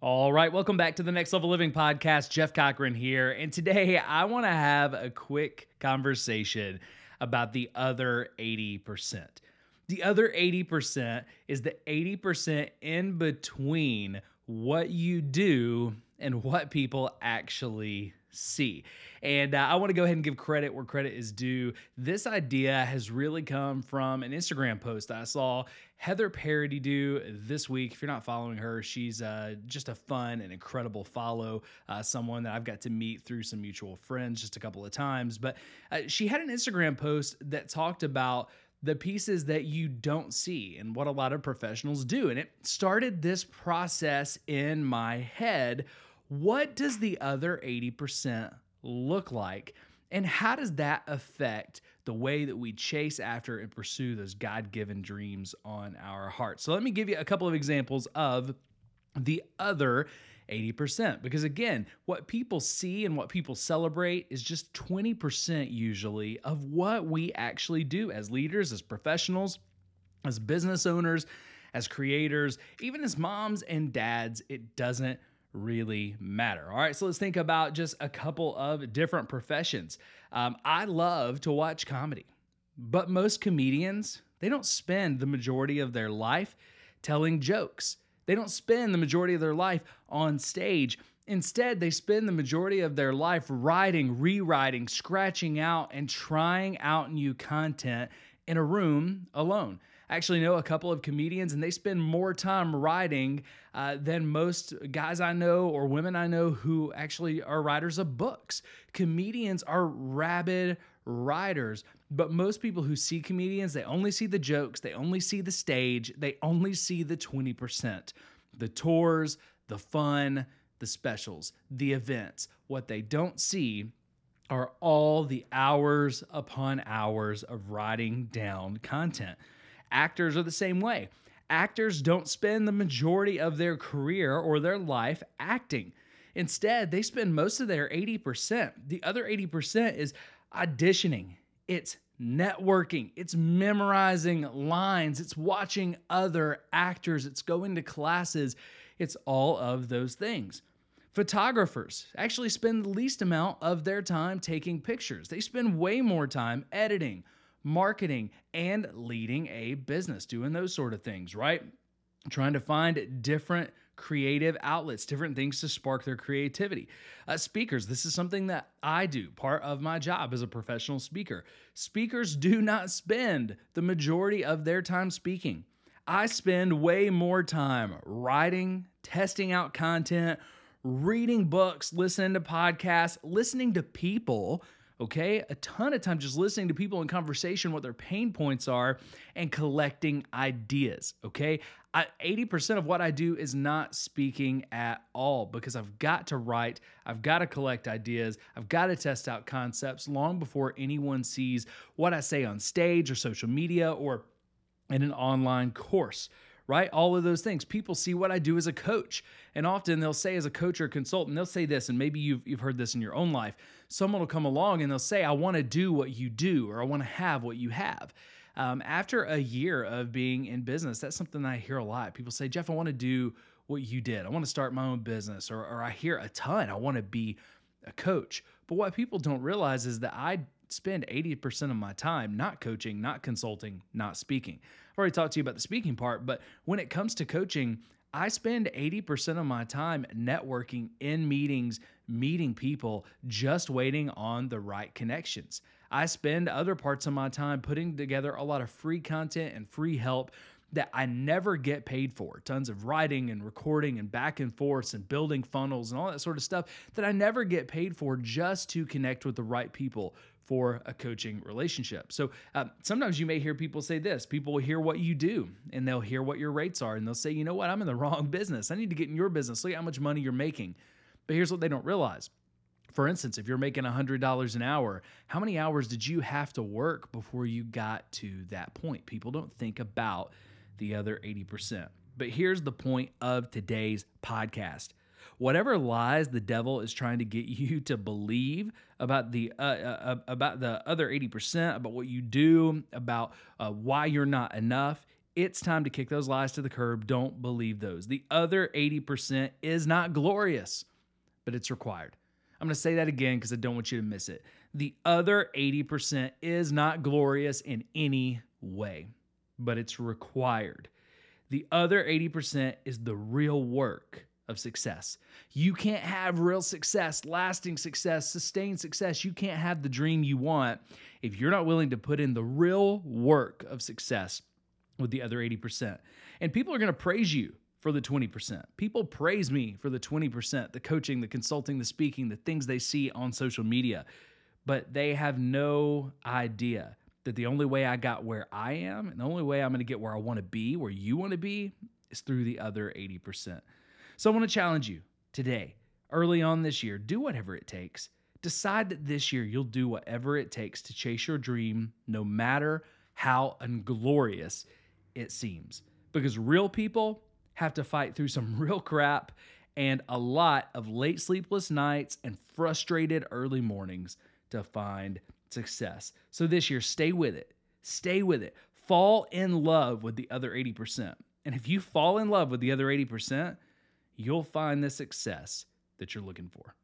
All right, welcome back to the Next Level Living podcast. Jeff Cochran here. And today I want to have a quick conversation about the other 80%. The other 80% is the 80% in between what you do and what people actually see. And uh, I want to go ahead and give credit where credit is due. This idea has really come from an Instagram post I saw Heather Parady do this week. If you're not following her, she's uh, just a fun and incredible follow. Uh, someone that I've got to meet through some mutual friends just a couple of times. But uh, she had an Instagram post that talked about the pieces that you don't see and what a lot of professionals do. And it started this process in my head. What does the other 80% look like? And how does that affect the way that we chase after and pursue those God given dreams on our hearts? So, let me give you a couple of examples of the other 80%. Because again, what people see and what people celebrate is just 20% usually of what we actually do as leaders, as professionals, as business owners, as creators, even as moms and dads. It doesn't really matter. All right, so let's think about just a couple of different professions. Um, I love to watch comedy, but most comedians, they don't spend the majority of their life telling jokes. They don't spend the majority of their life on stage. Instead, they spend the majority of their life writing, rewriting, scratching out, and trying out new content in a room alone. I actually know a couple of comedians, and they spend more time writing uh, than most guys I know or women I know who actually are writers of books. Comedians are rabid writers, but most people who see comedians, they only see the jokes, they only see the stage, they only see the 20%. The tours, the fun, the specials, the events. What they don't see are all the hours upon hours of writing down content. Actors are the same way. Actors don't spend the majority of their career or their life acting. Instead, they spend most of their 80%. The other 80% is auditioning, it's networking, it's memorizing lines, it's watching other actors, it's going to classes, it's all of those things. Photographers actually spend the least amount of their time taking pictures. They spend way more time editing, marketing, and leading a business, doing those sort of things, right? Trying to find different creative outlets, different things to spark their creativity. Uh, speakers, this is something that I do, part of my job as a professional speaker. Speakers do not spend the majority of their time speaking. I spend way more time writing, testing out content, reading books, listening to podcasts, listening to people okay? A ton of time just listening to people in conversation, what their pain points are, and collecting ideas, okay? I, 80% of what I do is not speaking at all because I've got to write, I've got to collect ideas, I've got to test out concepts long before anyone sees what I say on stage or social media or in an online course right? All of those things. People see what I do as a coach. And often they'll say, as a coach or a consultant, they'll say this, and maybe you've, you've heard this in your own life. Someone will come along and they'll say, I want to do what you do, or I want to have what you have. Um, after a year of being in business, that's something I hear a lot. People say, Jeff, I want to do what you did. I want to start my own business, or, or I hear a ton, I want to be a coach. But what people don't realize is that I spend 80% of my time not coaching, not consulting, not speaking. I've already talked to you about the speaking part, but when it comes to coaching, I spend 80% of my time networking in meetings, meeting people, just waiting on the right connections. I spend other parts of my time putting together a lot of free content and free help that I never get paid for. Tons of writing and recording and back and forths and building funnels and all that sort of stuff that I never get paid for just to connect with the right people for a coaching relationship. So uh, sometimes you may hear people say this people will hear what you do and they'll hear what your rates are and they'll say, you know what, I'm in the wrong business. I need to get in your business. Look how much money you're making. But here's what they don't realize. For instance, if you're making $100 an hour, how many hours did you have to work before you got to that point? People don't think about the other 80%. But here's the point of today's podcast whatever lies the devil is trying to get you to believe about the uh, uh, uh about the other 80% about what you do about uh, why you're not enough It's time to kick those lies to the curb. Don't believe those. The other 80% is not glorious, but it's required. I'm going to say that again because I don't want you to miss it. The other 80% is not glorious in any way, but it's required. The other 80% is the real work of success. You can't have real success, lasting success, sustained success. You can't have the dream you want if you're not willing to put in the real work of success with the other 80%. And people are going to praise you for the 20%. People praise me for the 20%, the coaching, the consulting, the speaking, the things they see on social media. But they have no idea that the only way I got where I am and the only way I'm going to get where I want to be, where you want to be, is through the other 80%. So I want to challenge you today, early on this year, do whatever it takes. Decide that this year you'll do whatever it takes to chase your dream, no matter how unglorious it seems. Because real people have to fight through some real crap and a lot of late sleepless nights and frustrated early mornings to find success. So this year, stay with it. Stay with it. Fall in love with the other 80%. And if you fall in love with the other 80%, you'll find the success that you're looking for.